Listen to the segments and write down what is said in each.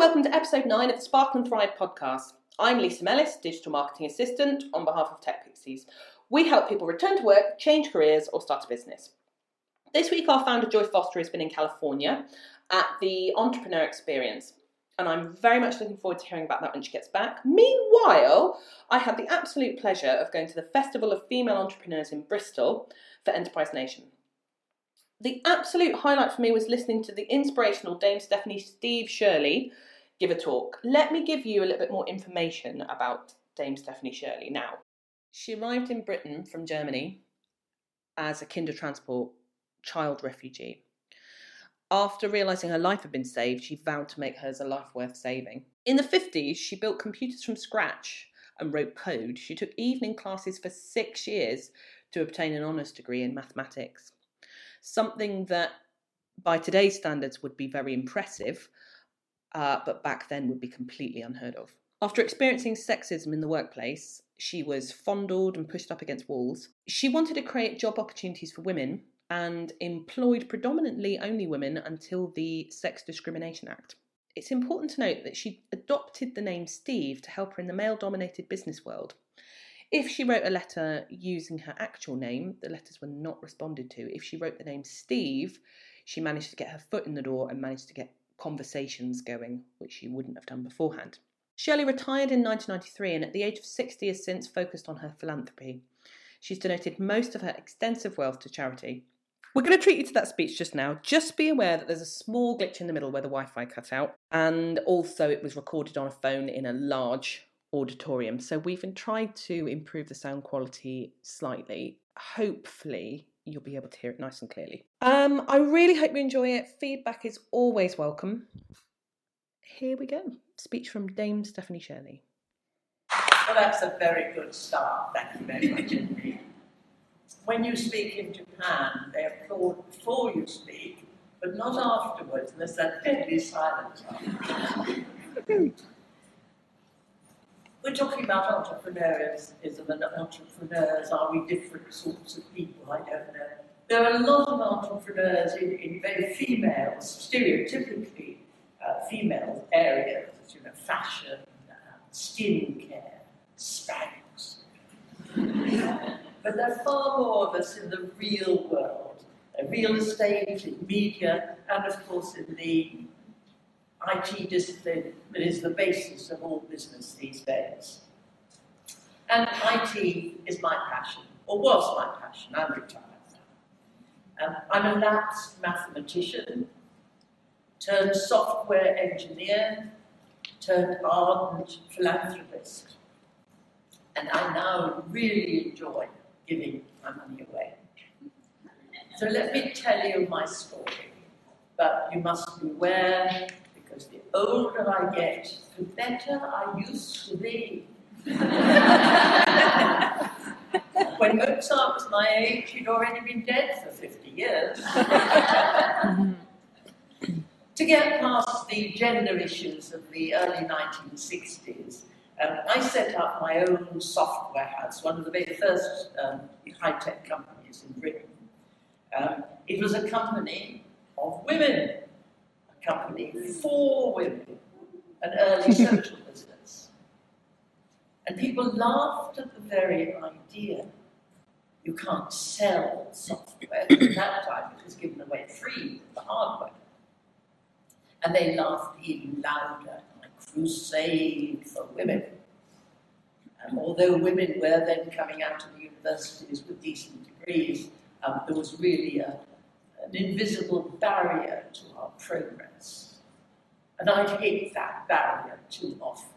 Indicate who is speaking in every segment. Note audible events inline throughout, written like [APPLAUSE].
Speaker 1: welcome to episode 9 of the Spark and Thrive podcast. I'm Lisa Mellis, Digital Marketing Assistant on behalf of Tech Pixies. We help people return to work, change careers, or start a business. This week, our founder Joy Foster has been in California at the Entrepreneur Experience, and I'm very much looking forward to hearing about that when she gets back. Meanwhile, I had the absolute pleasure of going to the Festival of Female Entrepreneurs in Bristol for Enterprise Nation. The absolute highlight for me was listening to the inspirational Dame Stephanie Steve Shirley give a talk. Let me give you a little bit more information about Dame Stephanie Shirley now. She arrived in Britain from Germany as a Kindertransport child refugee. After realising her life had been saved, she vowed to make hers a life worth saving. In the 50s, she built computers from scratch and wrote code. She took evening classes for six years to obtain an honours degree in mathematics. Something that, by today's standards, would be very impressive, uh, but back then would be completely unheard of. After experiencing sexism in the workplace, she was fondled and pushed up against walls. She wanted to create job opportunities for women and employed predominantly only women until the Sex Discrimination Act. It's important to note that she adopted the name Steve to help her in the male dominated business world. If she wrote a letter using her actual name, the letters were not responded to. If she wrote the name Steve, she managed to get her foot in the door and managed to get conversations going, which she wouldn't have done beforehand. Shirley retired in 1993 and at the age of 60 has since focused on her philanthropy. She's donated most of her extensive wealth to charity. We're going to treat you to that speech just now. Just be aware that there's a small glitch in the middle where the Wi Fi cut out, and also it was recorded on a phone in a large auditorium. So we've tried to improve the sound quality slightly. Hopefully, you'll be able to hear it nice and clearly. Um, I really hope you enjoy it. Feedback is always welcome. Here we go. Speech from Dame Stephanie Shirley.
Speaker 2: Well, that's a very good start. Thank you very much indeed. When you speak in Japan, they applaud before you speak, but not afterwards. And there's that deadly silence. We're talking about entrepreneurism and entrepreneurs. Are we different sorts of people? I don't know. There are a lot of entrepreneurs in, in very female, stereotypically uh, female areas, you know, fashion, uh, skin care, Spanx. but there are far more of us in the real world, uh, real estate, in media, and of course in the IT discipline that is the basis of all business these days. And IT is my passion, or was my passion, I'm retired now. Um, I'm a lapsed mathematician, turned software engineer, turned ardent philanthropist. And I now really enjoy giving my money away. So let me tell you my story, but you must beware because the older I get, the better I used to be. [LAUGHS] when Mozart was my age, he'd already been dead for 50 years. [LAUGHS] to get past the gender issues of the early 1960s, um, I set up my own software house, one of the very first um, high tech companies in Britain. Um, it was a company of women company for women, an early [LAUGHS] social business. And people laughed at the very idea. You can't sell software. At that time, it was given away free, the hardware. And they laughed even louder, a crusade for women. And although women were then coming out of the universities with decent degrees, um, there was really a, an invisible barrier to our progress. And I'd hit that barrier too often.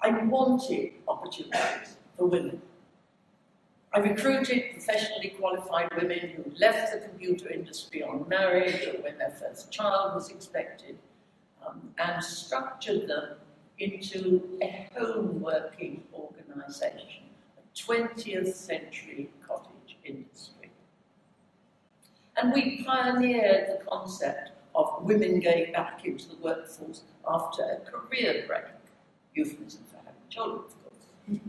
Speaker 2: I wanted opportunities for women. I recruited professionally qualified women who left the computer industry on marriage or when their first child was expected um, and structured them into a home working organization, a 20th century cottage industry. And we pioneered the concept of women going back into the workforce after a career break, euphemism for having children, of course.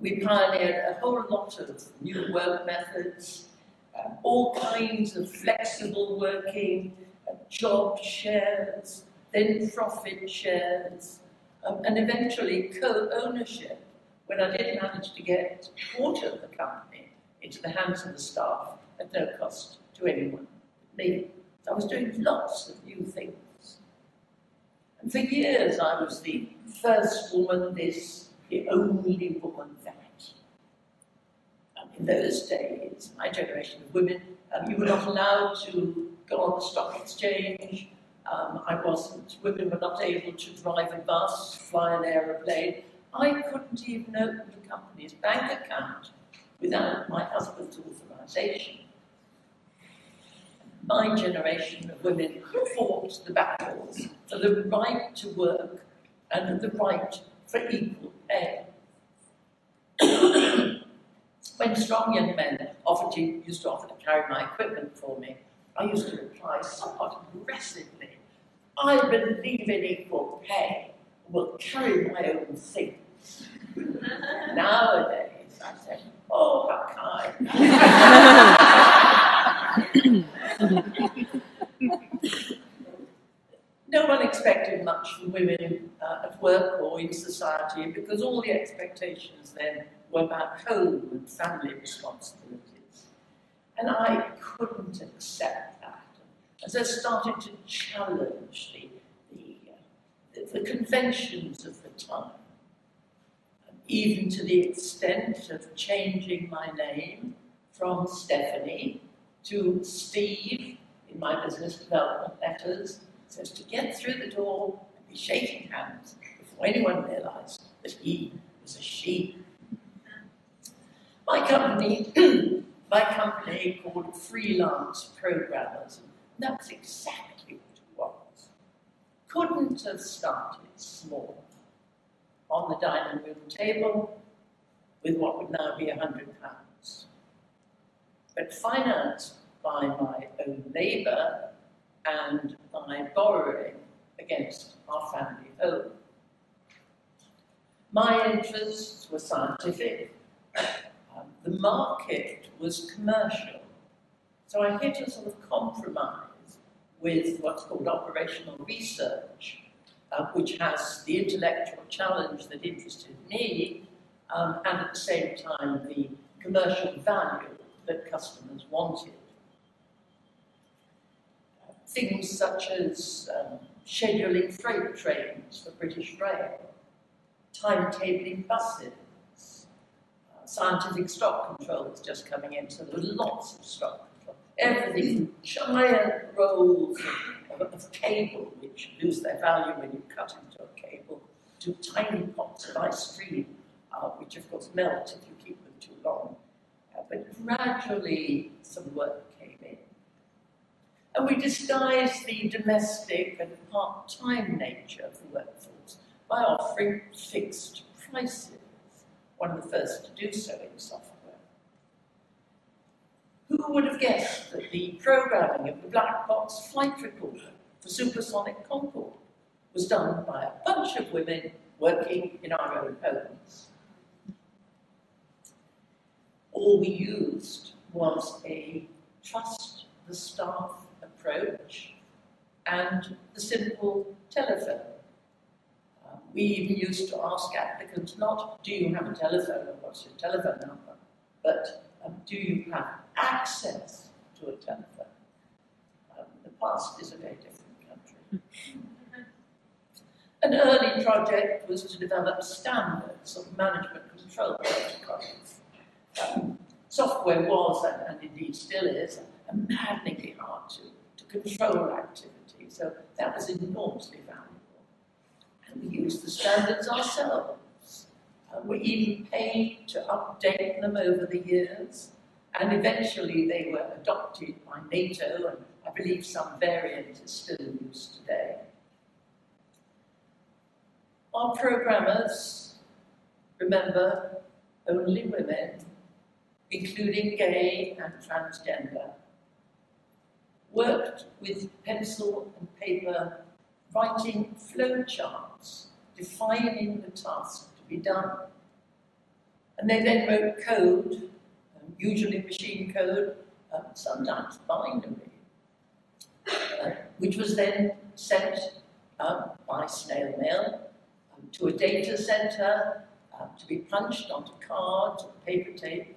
Speaker 2: We pioneered a whole lot of new work methods, uh, all kinds of flexible working, uh, job shares, then profit shares, um, and eventually co-ownership when I did manage to get a quarter of the company into the hands of the staff at no cost to anyone, me. I was doing lots of new things. And for years I was the first woman this, the only woman that. Um, in those days, my generation of women, um, you were not allowed to go on the stock exchange. Um, I wasn't, women were not able to drive a bus, fly an aeroplane. I couldn't even open a company's bank account without my husband's authorization. My generation of women who fought the battles for the right to work and the right for equal pay. [COUGHS] when strong young men offered to, used to offer to carry my equipment for me, I used to reply somewhat aggressively, I believe in equal pay, will carry my own things. [LAUGHS] Nowadays, I say, oh, how kind. [LAUGHS] no one expected much from women uh, at work or in society because all the expectations then were about home and family responsibilities. And I couldn't accept that. As I started to challenge the, the, uh, the, the conventions of the time, even to the extent of changing my name from Stephanie to Steve in my business development letters, says to get through the door and be shaking hands before anyone realized that he was a she. My company, [CLEARS THROAT] my company called Freelance Programmers, and that's exactly what it was. Couldn't have started small on the dining room table with what would now be a hundred pounds. But financed by my own labour and by borrowing against our family home. My interests were scientific, um, the market was commercial. So I hit a sort of compromise with what's called operational research, uh, which has the intellectual challenge that interested me, um, and at the same time the commercial value that customers wanted things such as um, scheduling freight trains for British Rail, timetabling buses, uh, scientific stock control was just coming in, so there were lots of stock control. Everything giant rolls of, of, of cable, which lose their value when you cut into a cable, to tiny pots of ice cream, uh, which of course melt if you keep them too long. But gradually some work came in. and we disguised the domestic and part-time nature of the workforce by offering fixed prices, one of the first to do so in software. Who would have guessed that the programming of the black box flight recorder for supersonic Concorde was done by a bunch of women working in our own homes? All we used was a trust the staff approach and the simple telephone. Um, we even used to ask applicants not, do you have a telephone or what's your telephone number, but um, do you have access to a telephone? Um, the past is a very different country. [LAUGHS] An early project was to develop standards of management control protocols. Software was, and, and, indeed still is, a maddeningly hard to control activity. So that was enormously valuable. And we used the standards ourselves. Uh, we even paid to update them over the years. And eventually they were adopted by NATO, and I believe some variant is still in use today. Our programmers, remember, only women, including gay and transgender worked with pencil and paper, writing flowcharts, defining the task to be done. And they then wrote code, um, usually machine code, um, sometimes binary, uh, which was then sent um, by snail mail um, to a data center um, to be punched onto cards or paper tape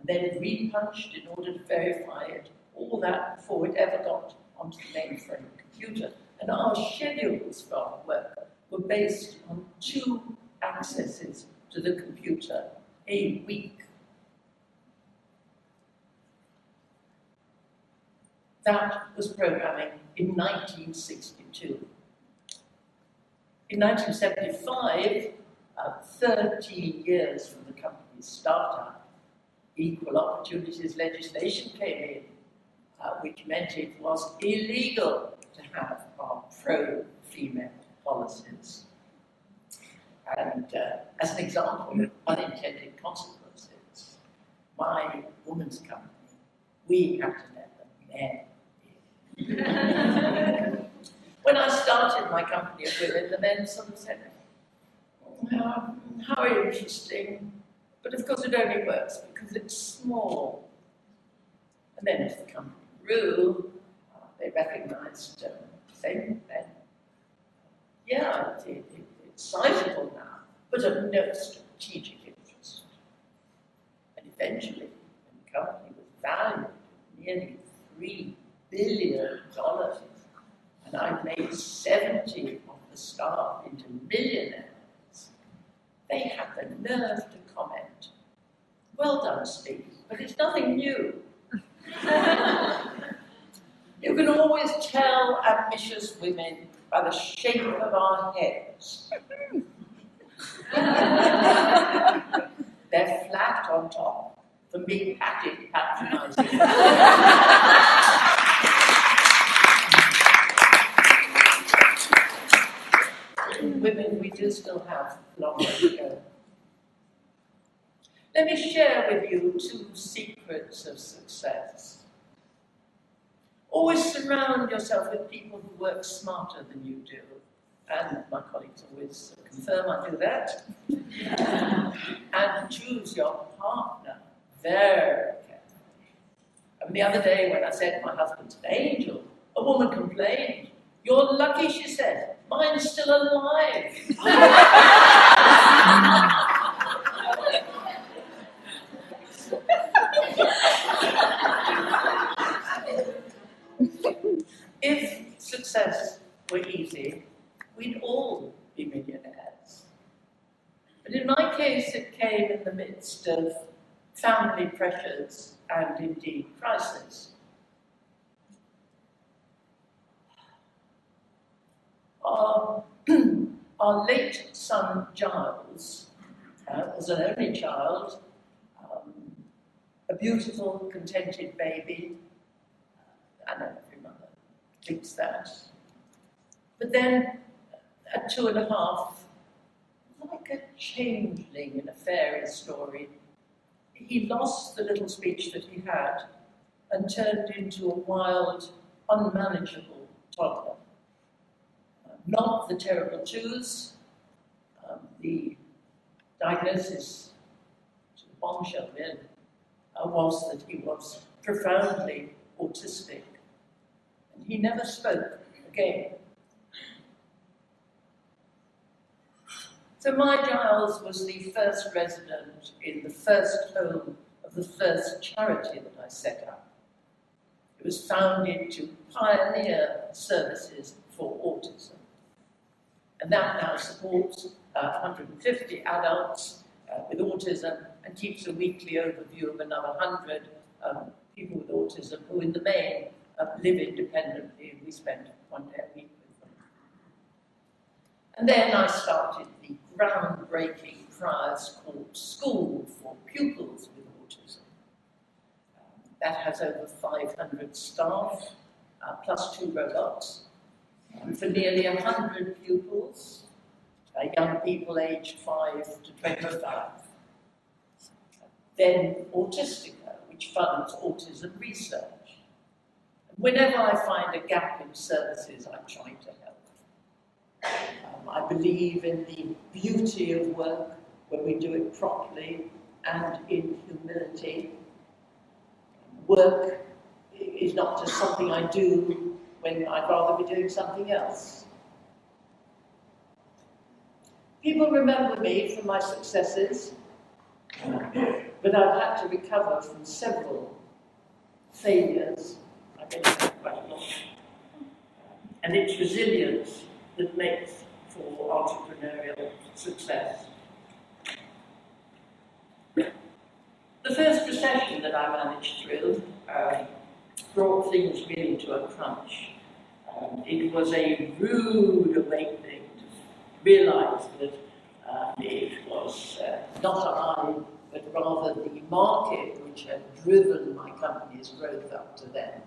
Speaker 2: and then repunched in order to verify it. All that before it ever got onto the mainframe computer. And our schedules for our work were based on two accesses to the computer a week. That was programming in 1962. In 1975, uh, 13 years from the company's startup, equal opportunities legislation came in, uh, which meant it was illegal to have our pro-female policies. And uh, as an example of unintended consequences, my woman's company, we had to let the men in. [LAUGHS] when I started my company of women, the men sort of said, oh, how interesting. But of course it only works because it's small. And then as the company grew, uh, they recognized um, same then. Yeah, it, it, it's sizable now, but of no strategic interest. And eventually, the company was valued at nearly $3 billion, and I made 70 of the staff into millionaires, they had the nerve Well done, Steve, but it's nothing new. [LAUGHS] you can always tell ambitious women by the shape of our heads. [LAUGHS] They're flat on top from being patted patronizing. [LAUGHS] Women, we do still have long way to go. Let me share with you two secrets of success. Always surround yourself with people who work smarter than you do. And my colleagues always confirm I do that. [LAUGHS] and choose your partner very carefully. And the other day, when I said my husband's an angel, a woman complained. You're lucky, she said. Mine's still alive. [LAUGHS] if success were easy, we'd all be millionaires. But in my case, it came in the midst of family pressures and indeed crisis. Our, [CLEARS THROAT] our late son Giles uh, was an only child, um, a beautiful, contented baby. I know every mother thinks that. But then, at two and a half, like a changeling in a fairy story, he lost the little speech that he had and turned into a wild, unmanageable toddler. Uh, not the terrible twos, um, the diagnosis, to the bombshell then, uh, was that he was profoundly autistic. And he never spoke again. So my Giles was the first resident in the first home of the first charity that I set up. It was founded to pioneer services for autism. And that now supports uh, 150 adults uh, with autism and keeps a weekly overview of another 100 um, people with autism who, in the main, uh, live independently, and we spend one day a week with them. And then I started groundbreaking Prior's Court School for Pupils with Autism. That has over 500 staff, uh, plus two robots, for nearly 100 pupils, uh, young people aged 5 to 25. Then Autistica, which funds autism research. Whenever I find a gap in services, I try to help. Um, I believe in the beauty of work when we do it properly and in humility. Work is not just something I do when I'd rather be doing something else. People remember me for my successes, but I've had to recover from several failures. I get quite a lot. And it's resilience that makes for entrepreneurial success. The first recession that I managed through um, brought things really to a crunch. Um, it was a rude awakening to realise that uh, it was uh, not I, but rather the market which had driven my company's growth up to then.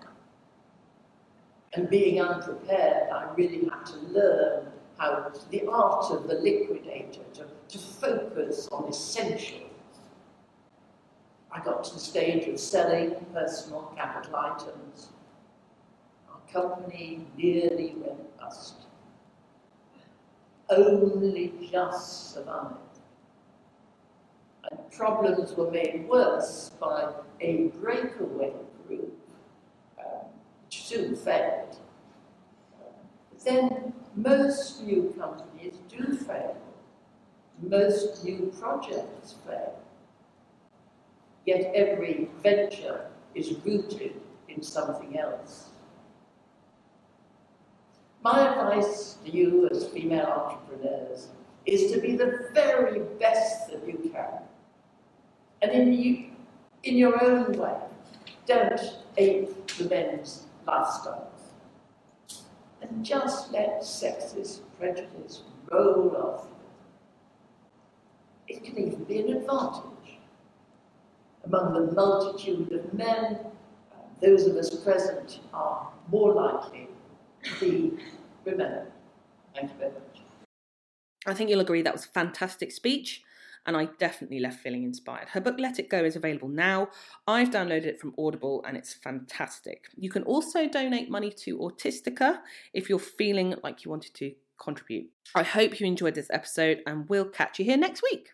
Speaker 2: And being unprepared, I really had to learn how the art of the liquidator to, to focus on essentials. I got to the stage of selling personal capital items. Our company nearly went bust. Only just survived. And problems were made worse by a breakaway group, soon failed. Then most new companies do fail. Most new projects fail. Yet every venture is rooted in something else. My advice to you as female entrepreneurs is to be the very best that you can. And in, you, in your own way, don't ape the men's and just let sexist prejudice roll off. It can even be an advantage. Among the multitude of men, those of us present are more likely to be women. Thank you very much.
Speaker 1: I think you'll agree that was a fantastic speech and I definitely left feeling inspired. Her book Let It Go is available now. I've downloaded it from Audible and it's fantastic. You can also donate money to Autistica if you're feeling like you wanted to contribute. I hope you enjoyed this episode and we'll catch you here next week.